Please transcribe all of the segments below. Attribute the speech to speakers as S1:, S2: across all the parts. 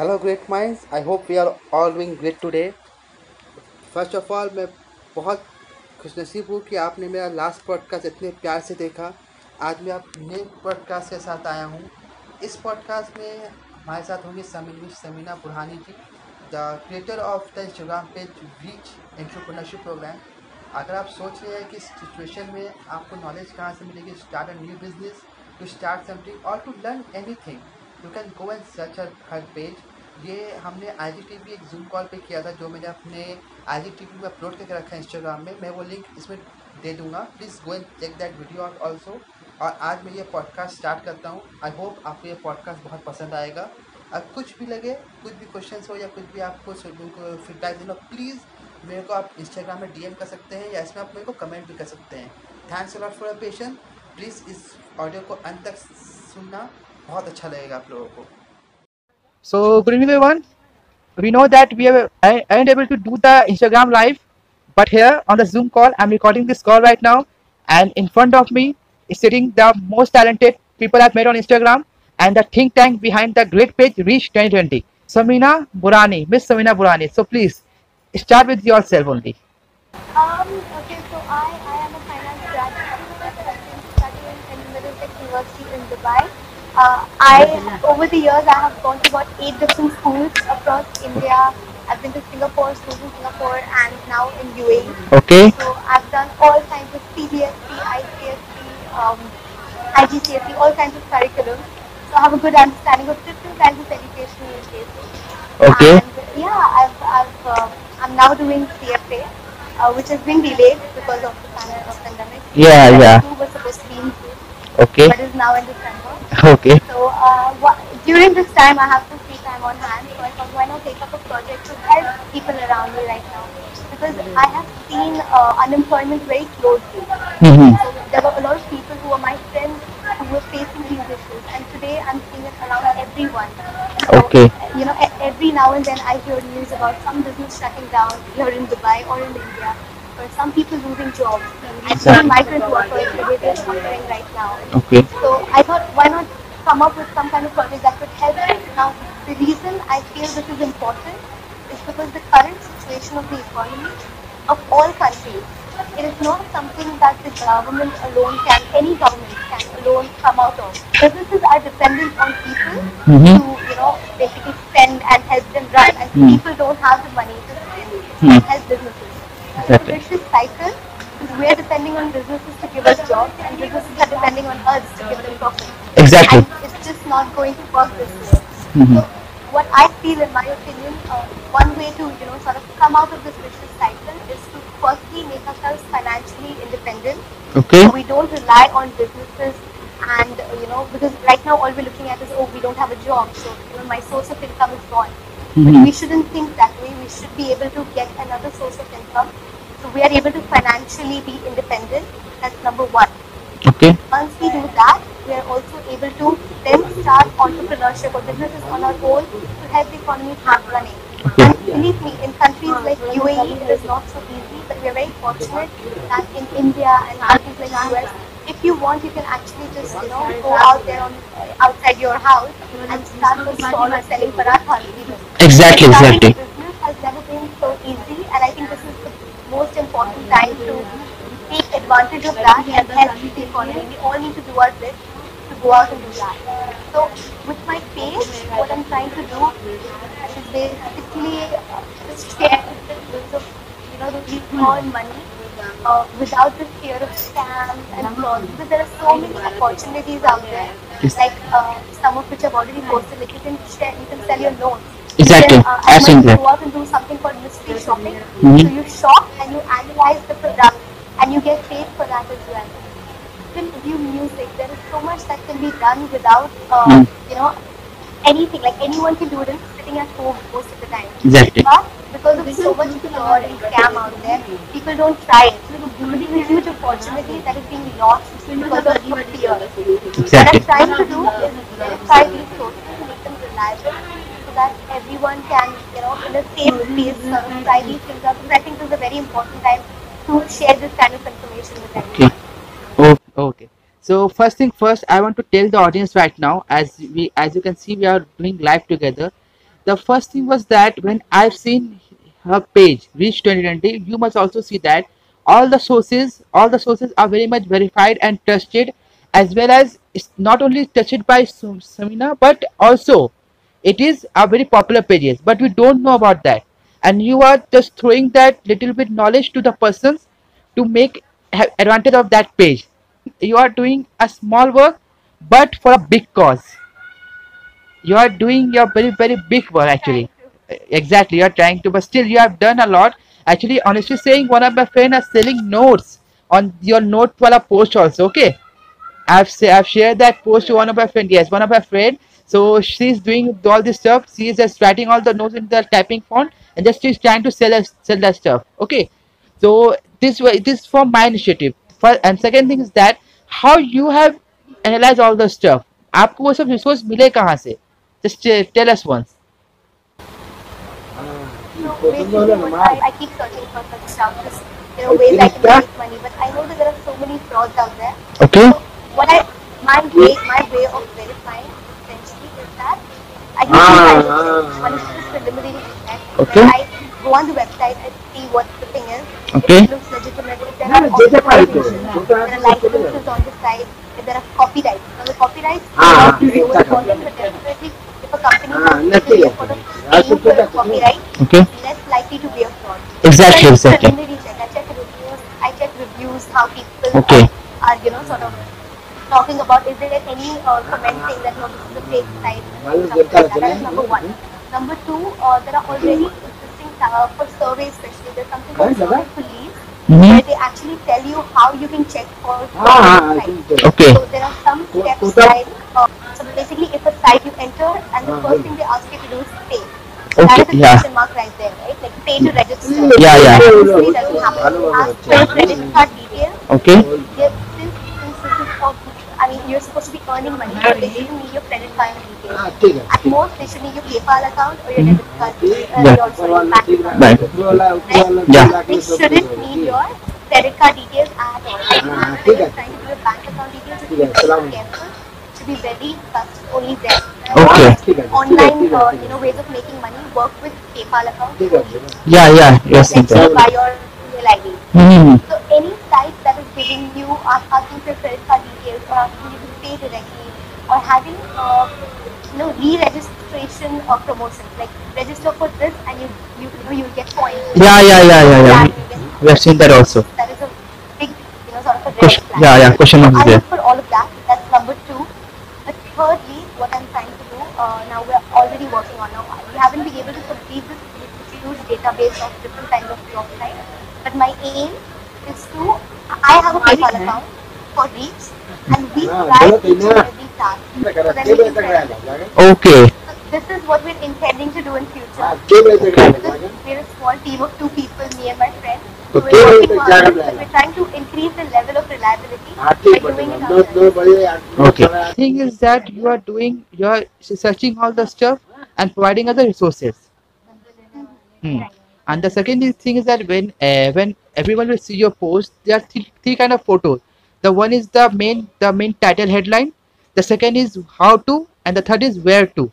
S1: Hello, great minds. I hope we are all doing great today. First of all मैं बहुत खुशनसीब हूँ कि आपने मेरा लास्ट पॉडकास्ट इतने प्यार से देखा आज मैं आप नए पॉडकास्ट के साथ आया हूँ इस पॉडकास्ट में हमारे साथ होंगे Sameen Samina Burhani ji the creator of the Instagram page reach entrepreneurship programme अगर आप सोच रहे हैं कि सिचुएशन में आपको नॉलेज कहाँ से मिलेगी start a new business to start something और to learn anything you can go and search her page ये हमने आई जी टी वी एक जूम कॉल पे किया था, जो मैंने अपने आई जी टी वी में अपलोड करके रखा है इंस्टाग्राम में। मैं वो लिंक इसमें दे दूँगा। Please go and check that video out also और आज मैं ये पॉडकास्ट स्टार्ट करता हूँ। आई होप आपको ये पॉडकास्ट बहुत पसंद आएगा। अब कुछ भी लगे, कुछ भी क्वेश्चन हो या कुछ भी आपको फीडबैक देना प्लीज़ मेरे को आप इंस्टाग्राम में डीएम कर सकते हैं या इसमें आप मेरे को कमेंट भी कर सकते हैं। Thanks a lot for patient please इस ऑडियो को अंत तक सुनना। बहुत अच्छा लगेगा आप लोगों को।
S2: So good evening everyone. We know that we are I ain't able to do the Instagram live, but here on the Zoom call, I'm recording this call right now, and in front of me is sitting the most talented people I've met on Instagram and the think tank behind the great page Reach 2020. Samina Burhani, Miss Samina Burhani. So please start with yourself only.
S3: Um, okay, so I, I am a finance graduate studying in Middlesex University in Dubai. Uh, I, over the years, I have gone to about eight different schools across India. I've been to Singapore, schools in Singapore, and now in UAE.
S2: Okay.
S3: So I've done all kinds of CBSE, ICSE, um, IGCSE, all kinds of curriculums. So I have a good understanding of different kinds of educational cases.
S2: Okay.
S3: And yeah, I've, I've, uh, I'm now doing CFA, uh, which has been delayed because of the pandemic.
S2: Yeah, yeah.
S3: Was supposed to be in
S2: Okay.
S3: but is now in December.
S2: Okay.
S3: So uh, during this time, I have some free time on hand, so I thought, why not take up a project to help people around me right now? Because I have seen uh, unemployment very closely.
S2: Mhm.
S3: So there were a lot of people who were my friends who were facing these issues, and today I'm seeing it around everyone. So,
S2: Okay.
S3: You know, every now and then I hear news about some business shutting down here in Dubai or in India, or some people losing jobs. And some migrant workers, the way they're suffering right now.
S2: Okay.
S3: So I thought, why not come up with some kind of project that could help them? Now, the reason I feel this is important is because the current situation of the economy of all countries, it is not something that the government alone can, any government can alone come out of. Businesses are dependent on people
S2: Mhm.
S3: to, you know, basically spend and help them run, and
S2: Hmm.
S3: people don't have the money to spend
S2: Hmm.
S3: and help businesses.
S2: Exactly.
S3: We're depending on businesses to give us jobs, and businesses are depending on us to give them profit.
S2: Exactly.
S3: And it's just not going to work this way.
S2: Mhm.
S3: So what I feel, in my opinion, uh, one way to you know sort of come out of this vicious cycle is to firstly make ourselves financially independent.
S2: Okay.
S3: So we don't rely on businesses, and you know because right now all we're looking at is oh we don't have a job, so you know my source of income is gone. But
S2: Mhm.
S3: we shouldn't think that way. We should be able to get another source of income. So we are able to financially be independent. That's number one.
S2: Okay.
S3: Once we do that, we are also able to then start entrepreneurship or businesses on our own to help the economy keep running.
S2: Okay.
S3: And believe me, in countries like UAE, it is not so easy, but we are very fortunate that in India and countries like US, if you want, you can actually just you know go out there on outside your house and start a stall selling parathas.
S2: Exactly. Exactly.
S3: a business has never been so easy, and I think this is the most important time to take advantage of that and help the economy. We all need to do our best to go out and do that. So with my page, what I'm trying to do is basically just share you know the people earn money uh, without the fear of scams and fraud. Because there are so many opportunities out there, like uh, some of which I've already posted. Like you can share, you can sell your loans.
S2: Exactly.
S3: You uh,
S2: I've
S3: I
S2: seen
S3: might go out and do something called mystery shopping.
S2: Mhm.
S3: So you shop and you analyze the product and you get paid for that as well. You can review music. There is so much that can be done without, uh,
S2: Mm.
S3: you know, anything. Like anyone can do it sitting at home most of the time.
S2: Exactly.
S3: But because of so much fraud and scam out there, people don't try it. So a huge opportunity that is being lost because of fear. What
S2: Exactly.
S3: I'm trying to do is verify these sources and make them reliable so that everyone can, you know, in a safe space of try these things out. Because I think this is a very important time to share this kind of information with everyone.
S2: Okay. Oh, okay. So first thing first, I want to tell the audience right now, as we, as you can see, we are doing live together. the first thing was that when I've seen her page reach 2020, you must also see that all the sources, all the sources are very much verified and trusted, as well as it's not only trusted by Samina, but also it is a very popular pages. But we don't know about that, and you are just throwing that little bit knowledge to the persons to make advantage of that page. You are doing a small work, but for a big cause you are doing your very very big work actually eh, exactly you are trying to but still you have done a lot actually honestly saying one of my friends are selling notes on your note wala post also okay I've say, I've shared that post to one of my friend Yes, one of my friend. So she's doing all this stuff. She is just writing all the notes in the typing font, and just she's trying to sell us sell that stuff. Okay. So this way, this is from my initiative. First, and second thing is that how you have analyzed all the stuff. आपको वो सब resource मिले कहाँ से? Just uh, tell us once.
S3: So basically, what I, I keep searching for such stuff, just you know, ways I can make money. But I know that there are so many frauds out there.
S2: Okay.
S3: So what I my way my way of verifying essentially is that I use two kinds of things. One is just preliminary check.
S2: Okay.
S3: I go on the website and see what the thing is.
S2: Okay.
S3: It looks legitimate. If there are optimizations, there are licenses on the site. If there are copyrights. Now the copyrights ah. are not so important, but definitely if a company ah, has taken the effort for a copyright,
S2: Okay.
S3: less likely to be a fraud.
S2: Exactly, exactly.
S3: check. I check reviews. I check reviews. How people
S2: Okay.
S3: are, are you know sort of talking about. Is there any uh, comment saying that no, this is a fake site? like that. That is number one. Number two, uh, there are already existing uh, for surveys, especially there's something called survey police.
S2: Mhm.
S3: Where they actually tell you how you can check for
S4: Ah,
S3: sites.
S2: Okay.
S3: So there are some steps
S4: Kota-
S3: like uh, so basically if a site you enter and the
S4: Ah,
S3: first thing they ask you to do is pay. So
S2: Okay,
S3: that is a
S2: yeah.
S3: question mark right there, right? Like pay to register.
S2: Yeah, yeah.
S3: That usually doesn't happen. You ask for credit card details.
S2: Okay.
S3: Yes, since, since this is of, I mean, you're supposed to be earning money, so they shouldn't need your credit card details. At most, they should need your PayPal account or your debit card, uh,
S2: yeah.
S3: your bank account.
S2: Right.
S4: Right?
S2: Yeah.
S3: They shouldn't need your credit card details at all. Like, when you're trying to do your bank account details, you should be very careful. Should be very trust only there.
S2: Okay.
S4: Uh,
S3: online, uh, you know, ways of making money work with PayPal account.
S2: Yeah, yeah, yes. Like,
S3: so by your email ID.
S2: Mm.
S3: So any site that is giving you asking for credit card details or asking you to pay directly or having, uh, you know, re-registration or promotion like register for this and you, you, you know, you'll get points.
S2: Yeah, yeah, yeah, yeah, yeah.
S3: And you get-
S2: We have seen that also.
S3: That is a big, you know, sort of a red
S2: Question,
S3: flag.
S2: yeah, yeah. Question mark
S3: I
S2: is there.
S3: for all of that. That's number two. But thirdly, what I'm trying to do, uh, now we're already working on now. We haven't been able to complete this huge database of different kinds of job sites. But my aim is to, I have a PayPal account for reach and we try to
S4: do
S3: every task.
S2: Okay.
S3: This is what we're intending to do in future.
S4: Okay.
S3: We're a small team of two people, me and my friend. So we're, on, we're trying to increase the level of reliability by doing it ourselves.
S2: Okay.
S4: The
S2: thing is that you are doing, you are searching all the stuff and providing other resources. Hmm. And the second thing is that when uh, when everyone will see your post, there are three kind of photos the one is the main the main title headline. The second is how to, and the third is where to.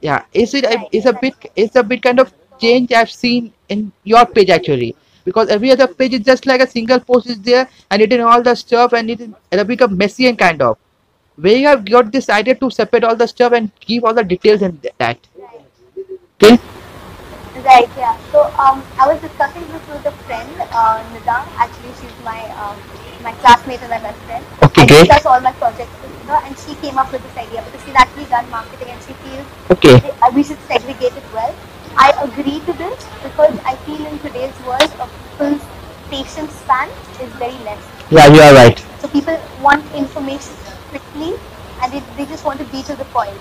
S2: Yeah, is it is a- bit it's a bit kind of change I've seen in your page actually because every other page is just like a single post is there and it in all the stuff and it it'll become messy and kind of where you have got this idea to separate all the stuff and give all the details in that. Okay.
S3: Right, yeah. So um, I was discussing this with a friend, uh, Nida. Actually, she's my um, my classmate and my best friend.
S2: Okay,
S3: I
S2: great.
S3: discuss all my projects with her, and she came up with this idea because she's actually done marketing and she feels
S2: Okay.
S3: that, uh, we should segregate it well. I agree to this because I feel in today's world, uh, people's patience span is very less.
S2: Yeah, you are right.
S3: So people want information quickly and they, they just want to be to the point.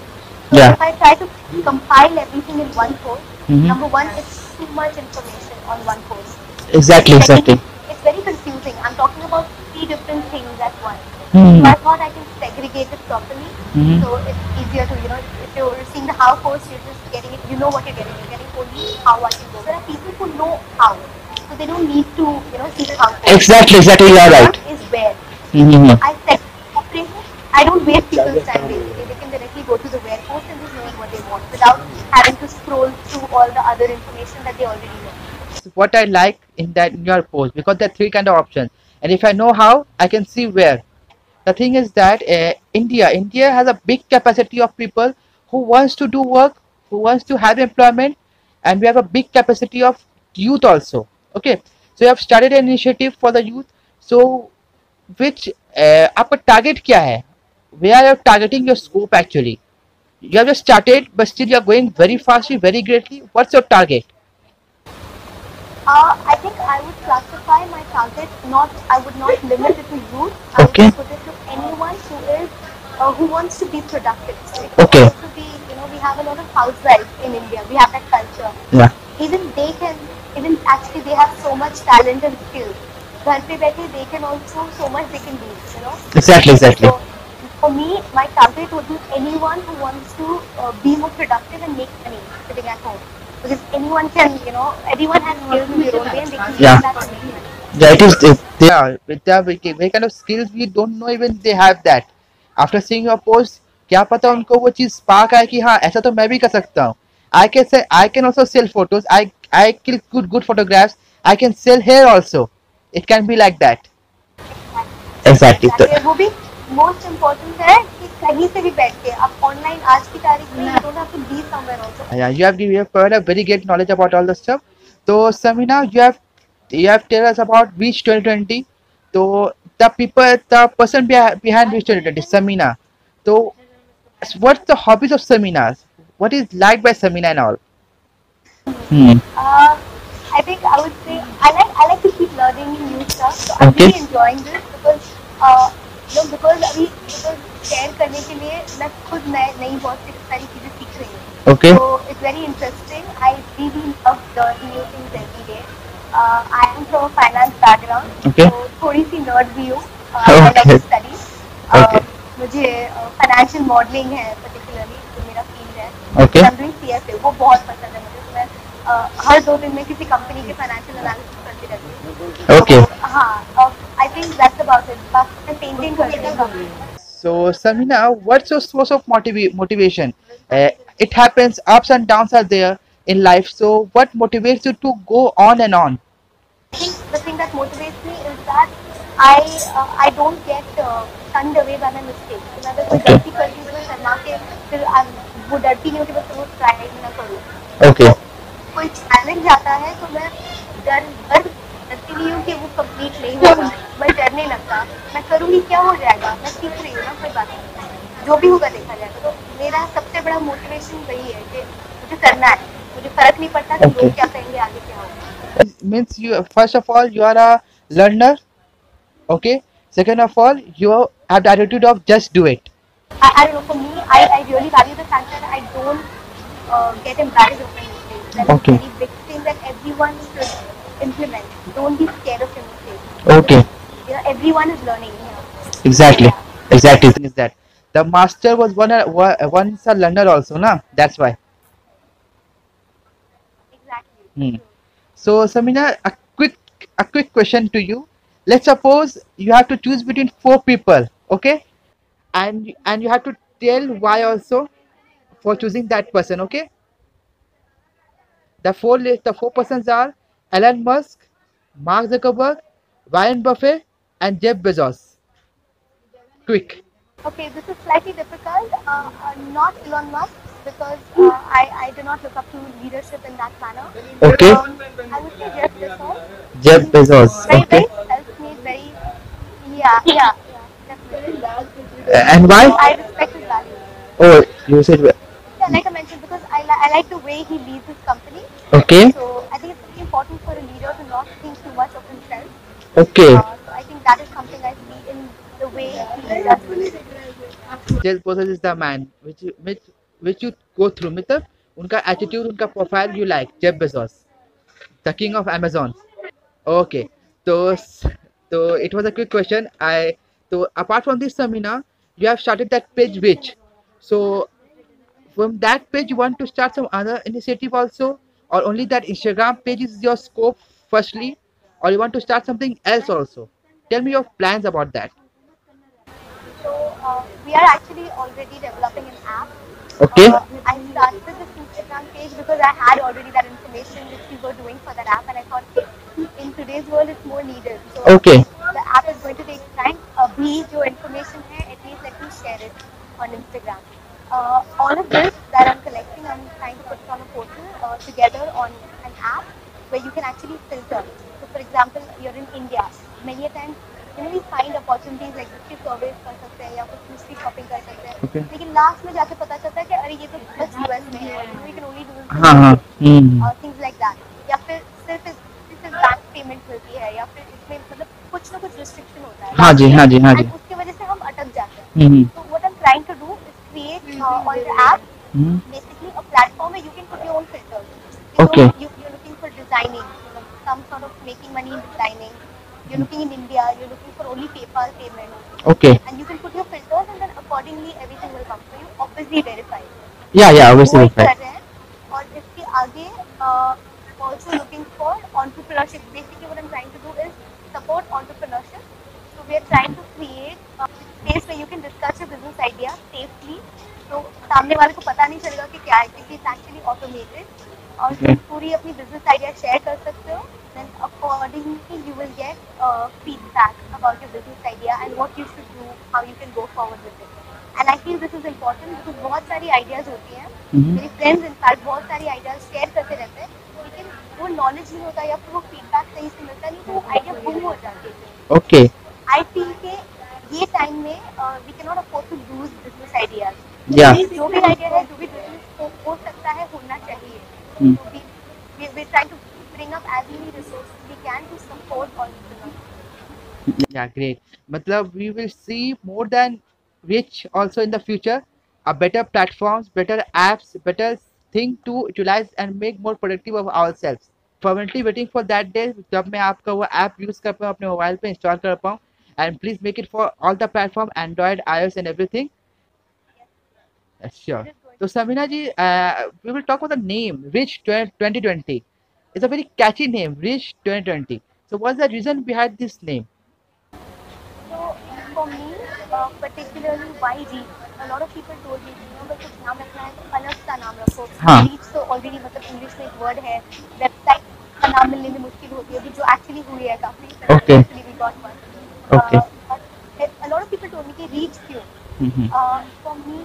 S3: So
S2: Yeah.
S3: if I try to compile everything in one post,
S2: Mhm.
S3: number one, it's too much information on one post.
S2: Exactly, exactly.
S3: It's very confusing. I'm talking about three different things at once.
S2: Hmm.
S3: So I thought I can segregate it properly.
S2: Mhm.
S3: So it's easier to, you know, if you're seeing the how post, you're just getting it, you know what you're getting. You're getting only how I can go. There are people who know how. So they don't need to, you know, see the how post.
S2: Exactly, exactly. You are
S3: What
S2: right.
S3: is where.
S2: Mhm.
S3: I I don't waste people's time basically. They can directly go to the web post and just knowing what they want without scroll through all the other information that they already know.
S2: what I like in that in your post because there are three kind of options, and if I know how, I can see where. The thing is that uh, India, India has a big capacity of people who wants to do work, who wants to have employment, and we have a big capacity of youth also. Okay, so you have started an initiative for the youth. So, which uh, आपका target क्या है? Where are you targeting your scope actually? You have just started, but still you are going very fastly, very greatly. What's your target?
S3: Uh, I think I would classify my target not. I would not limit it to youth. I
S2: Okay.
S3: would put it to anyone who is uh, who wants to be productive. So if
S2: Okay.
S3: you want to be, you know, we have a lot of housewives in India. We have that culture.
S2: Yeah.
S3: Even they can. Even actually, they have so much talent and skill. घर पे बैठे they can also so much they can do. You know.
S2: Exactly, exactly.
S3: So, for me, my target would be anyone who wants to uh, be more productive and make money sitting at home. Because anyone can, you know, everyone has skills in their own way and they can
S2: Yeah.
S3: use that to make money.
S2: Yeah, it is. It, they are with the with kind of skills we don't know even they have that. After seeing your post, क्या पता उनको वो चीज़ spark आए कि हाँ ऐसा तो मैं भी कर सकता हूँ. I can say I can also sell photos. I I click good good photographs. I can sell hair also. It can be like that. Exactly.
S3: Exactly. वो भी मोस्ट इम्पोर्टेंट है कि कहीं से भी बैठ के आप ऑनलाइन आज की तारीख में you don't have to be somewhere also
S2: Yeah, you have given you have provided a very great knowledge about all the stuff. So Samina, you have you have tell us about Reach 2020. So the people, the person behind, behind Reach 2020, Samina. So what's the hobbies of Samina? What is liked by Samina and all? Hmm.
S3: Uh, I think I would say I like I like to keep learning new stuff. So I'm
S2: Okay.
S3: really enjoying this because uh, लोग because अभी share करने के लिए मैं खुद नए नई बहुत सी सारी चीज़ें सीख रही हूँ।
S2: Okay
S3: so it's very interesting I really love learning new things every day I am from finance background
S2: okay
S3: थोड़ी सी नर्ड भी हूँ। uh, स्टडीज़ uh, मुझे uh, फाइनेंशियल मॉडलिंग है पर्टिकुलरली जो मेरा फ़ील्ड है।
S2: Okay
S3: okay. वो बहुत पसंद है मुझे। मैं हर दो दिन में किसी कंपनी के फाइनेंशियल एनालिसिस करती रहती हूँ।
S2: ओके
S3: तो, हाँ और थिंक दैट्स अबाउट इट. बाकी मैं पेंटिंग करती हूँ.
S2: So Samina, what's your source of motiva- motivation? Uh, it happens, ups and downs are there in life. So what motivates you to go on and on?
S3: I think the thing that motivates me is that I uh, I don't get uh, shunned away by my mistakes. तो मैं अगर कोई
S2: Okay.
S3: गलती करती हूँ तो मैं शर्मा के फिर I'm- वो डरती नहीं हूँ कि बस वो ट्राई ना करूँ.
S2: Okay.
S3: कोई चैलेंज आता है तो मैं डर डर डरती नहीं हूँ कि वो कंप्लीट नहीं होगा. नहीं लगता. मैं करूँगी क्या हो जाएगा. मैं सीख रही हूँ ना कोई बात नहीं. जो भी होगा देखा जाएगा. तो मेरा सबसे बड़ा मोटिवेशन वही है कि मुझे करना है. मुझे फ़र्क नहीं पड़ता कि
S2: Okay.
S3: लोग क्या कहेंगे आगे क्या होगा.
S2: means you first of all you are a learner okay second of all you have the attitude of just do it
S3: I, I don't know, for me, I, I really value the fact that I don't uh, get embarrassed of my mistakes.
S2: Okay.
S3: a very big thing that everyone should implement. Don't be scared of your mistakes.
S2: okay
S3: You know, everyone is learning here.
S2: exactly. Exactly. Thing is that. The master was one wa- once a learner also na? That's why.
S3: Exactly.
S2: Hmm. so samina a quick a quick question to you. Let's suppose you have to choose between four people okay? And and you have to tell why also for choosing that person okay? The four list the four persons are elon musk mark zuckerberg warren buffett and jeff bezos quick
S3: Okay, this is slightly difficult. Uh, uh, not Elon Musk because uh, I, I do not look up to leadership in that manner.
S2: Okay.
S3: Um, I would say Jeff Bezos.
S2: jeff bezos
S3: Very,
S2: okay
S3: very self-made, very, yeah, yeah, yeah, definitely.
S2: Uh, and why
S3: I respect his values.
S2: oh you said
S3: Yeah, like I mentioned, because I, li- I like the way he leads his company.
S2: okay
S3: So I think it's very important for a leader to not think too much of himself.
S2: okay
S3: Uh, so I think that is something I see in the way he does things.
S2: jeff bezos is the man which you which which you go through मतलब उनका attitude उनका profile you like jeff bezos the king of amazon okay so so it was a quick question i so apart from this samina you have started that page which so from that page you want to start some other initiative also or only that instagram page is your scope firstly or you want to start something else also tell me your plans about that
S3: So uh, we are actually already developing an app.
S2: Okay.
S3: Uh, I started this Instagram page because I had already that information which we were doing for that app, and I thought in today's world it's more needed. So
S2: okay.
S3: The app is going to take time. Uh, please, your information here, at least let me share it on Instagram. Uh, all of this that I'm collecting, I'm trying to put it on a portal uh, together on an app where you can actually filter. So, for example, you're in India. Many a times you find opportunities like जिसकी service कर सकते हैं या कुछ दूसरी shopping कर सकते हैं।
S2: Okay.
S3: लेकिन लास्ट में जाके पता चलता है कि अरे ये तो बस यूएस में है
S2: हाँ हाँ. हम्म।
S3: और थिंग्स लाइक दैट या फिर सिर्फ़ सिर्फ़ बैंक पेमेंट मिलती है या फिर इसमें मतलब कुछ ना कुछ रिस्ट्रिक्शन होता है।
S2: हाँ जी हाँ जी हाँ जी।
S3: उसकी वजह से हम अटक जाते हैं।
S2: हम्म
S3: या या obviously कर रहे हैं और इसके आगे also looking for entrepreneurship basically what I am trying to do is support entrepreneurship so we are trying to create space where you can discuss your business idea safely तो सामने वाले को पता नहीं चलेगा कि क्या है क्योंकि इट्स एक्चुअली ऑटोमेटेड और तुम पूरी अपनी बिज़नेस आइडिया शेयर कर सकते हो. Then accordingly you will get uh, feedback about your business idea and what you should do how you can go forward with it. And I feel this is important because बहुत सारी ideas होती हैं
S2: हम्म
S3: मेरे friends in fact बहुत सारी ideas share करते रहते हैं लेकिन वो नॉलेज नहीं होता या फिर वो फीडबैक सही से मिलता नहीं तो वो आइडिया गुम हो जाती है
S2: okay
S3: आई फील के ये टाइम में we can not afford to lose business ideas
S2: Yeah.
S3: जो भी आइडिया है जो भी बिज़नेस हो, हो सकता है होना चाहिए
S2: Hmm.
S3: We we're to bring up as many resources we can to support entrepreneurs
S2: Yeah, great. Matlab, we will see more than rich also in the future. A better platforms, better apps, better thing to utilize and make more productive of ourselves. Permanently waiting for that day जब मैं आपका वो app use कर पाऊँ अपने mobile पे install कर पाऊँ and please make it for all the platform Android, iOS and everything. Uh, Sure. So Samina ji, uh, we will talk about the name Rich 2020. It's a very catchy name, Rich 2020. So what's the reason behind this name?
S3: So for me, Uh, particularly why reach? A lot of people told me, you know, अगर कुछ नाम रखना है तो अलग सा नाम रखो.
S2: हाँ.
S3: Reach तो already मतलब इंग्लिश में एक वर्ड है. वेबसाइट का नाम मिलने में मुश्किल होती है, जो actually हुई है काफ़ी. Uh, but a lot of people told me कि reach क्यों?
S2: Mhm.
S3: Uh, for me,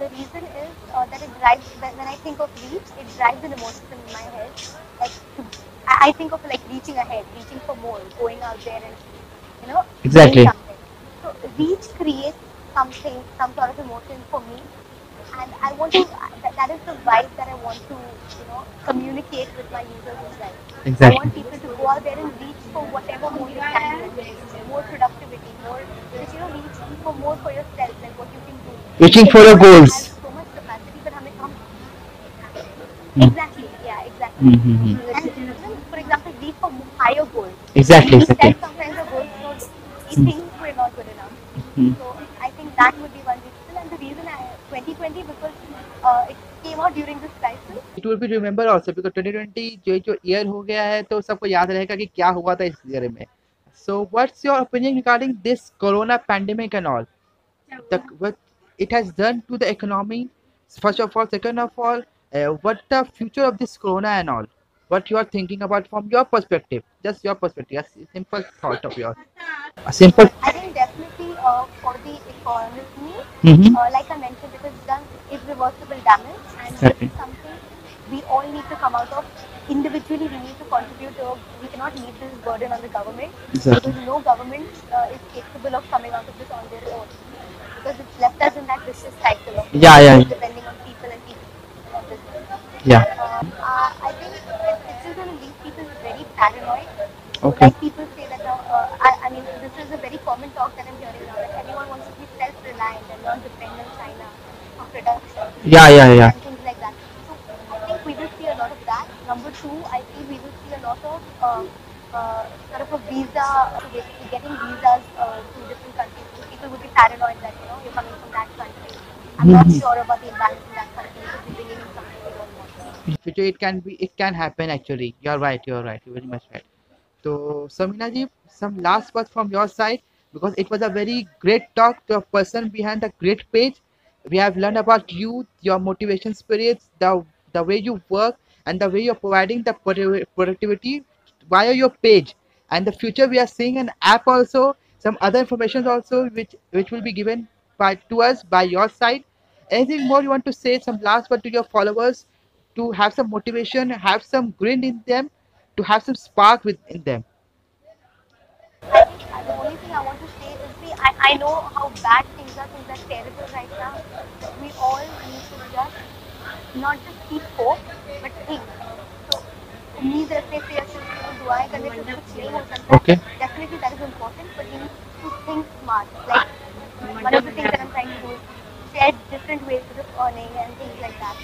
S3: the reason is uh, that it drives, when, I think of reach, it drives an emotion in my head. Like, I, think of like reaching ahead, reaching for more, going out there and, you know, doing
S2: Exactly.
S3: something. So, reach creates something, some sort of emotion for me. And I want to, that, that is the vibe that I want to, you know, communicate with my users as well. I
S2: Exactly.
S3: want people to go out there and reach for whatever more you can, more productivity, more, that you know, reach for more for yourself, like what you can do.
S2: Reaching for your
S3: Everyone
S2: goals.
S3: has So much capacity, but हमें हम
S2: Hmm.
S3: exactly, yeah, exactly.
S2: Mhm.
S3: And even, for example, reach for higher goals.
S2: Exactly,
S3: We
S2: exactly. भी remember और सभी को twenty twenty जो जो year हो गया है तो सबको याद रहेगा कि क्या हुआ था इस ईयर में so what's your opinion regarding this corona pandemic and all it has done to the economy first of all second of all what the future of this corona and all what you are thinking about from your perspective just your perspective simple thought of your simple mm-hmm.
S3: uh, like I mentioned, it has done irreversible damage and okay. something. We all need to come out of. Individually, we need to contribute. To, we cannot leave this burden on the government
S2: Exactly.
S3: because no government uh, is capable of coming out of this on their own. Because it's left us in that vicious cycle of
S2: Yeah, yeah, yeah.
S3: depending on people and people.
S2: Yeah.
S3: Um, uh, I think it's just going to leave people very paranoid.
S2: Okay.
S3: Like people say that, uh, uh, I, I mean, this is a very common talk that I'm hearing now. That everyone wants to be self-reliant and not depend on China for production.
S2: Yeah, yeah, yeah.
S3: And things like that. So I think we will see a lot of that. Number two, I think we will see a lot of uh, uh, sort of a visa, basically getting visas uh, to different countries. People would be paranoid that, you know, you're coming from that country. I'm not
S2: Mhm.
S3: sure about the imbalance in that country. You could be bringing in something we don't want.
S2: future it can be it can happen actually you're right you're right you're very much right so samina ji some last words from your side because it was a very great talk to a person behind a great page. We have learned about you, your motivation spirits, the the way you work, and the way you're providing the productivity via your page. And the future we are seeing an app also, some other information also which which will be given by to us by your side. Anything more you want to say? Some last word to your followers to have some motivation, have some grin in them, to have some spark within them.
S3: The only thing I want to say is, I, I know how bad things are, things are terrible right now. We all need to just not just keep hope, but think. So, उम्मीद रखने से या सिर्फ दुआएं करने से कुछ नहीं हो सकता
S2: Okay.
S3: Definitely that is important, but you need to think smart. Like one of the things that I'm trying to do is share different ways of earning and things like that.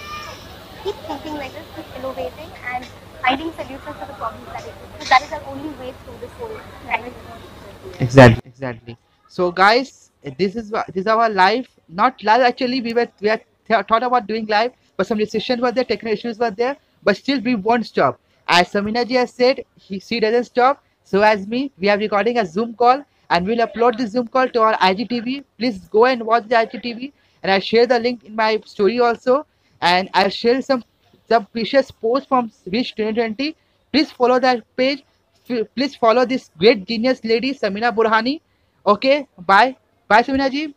S3: Keep thinking like this, keep innovating and finding solutions to the problems that exist. So that is our only way through this whole crisis.
S2: Exactly. Exactly. So, guys, this is wha- this is our life. Not live actually. We were we had th- thought about doing live, but some decisions were there, technical issues were there. But still, we won't stop. As Samina ji has said, he, she doesn't stop. So as me, we are recording a Zoom call and we'll upload the Zoom call to our IGTV. Please go and watch the IGTV, and I'll share the link in my story also. And I'll share some some precious posts from Reach 2020. Please follow that page. Please follow this great genius lady, Samina Burhani. Okay, bye. Bye, Samina ji.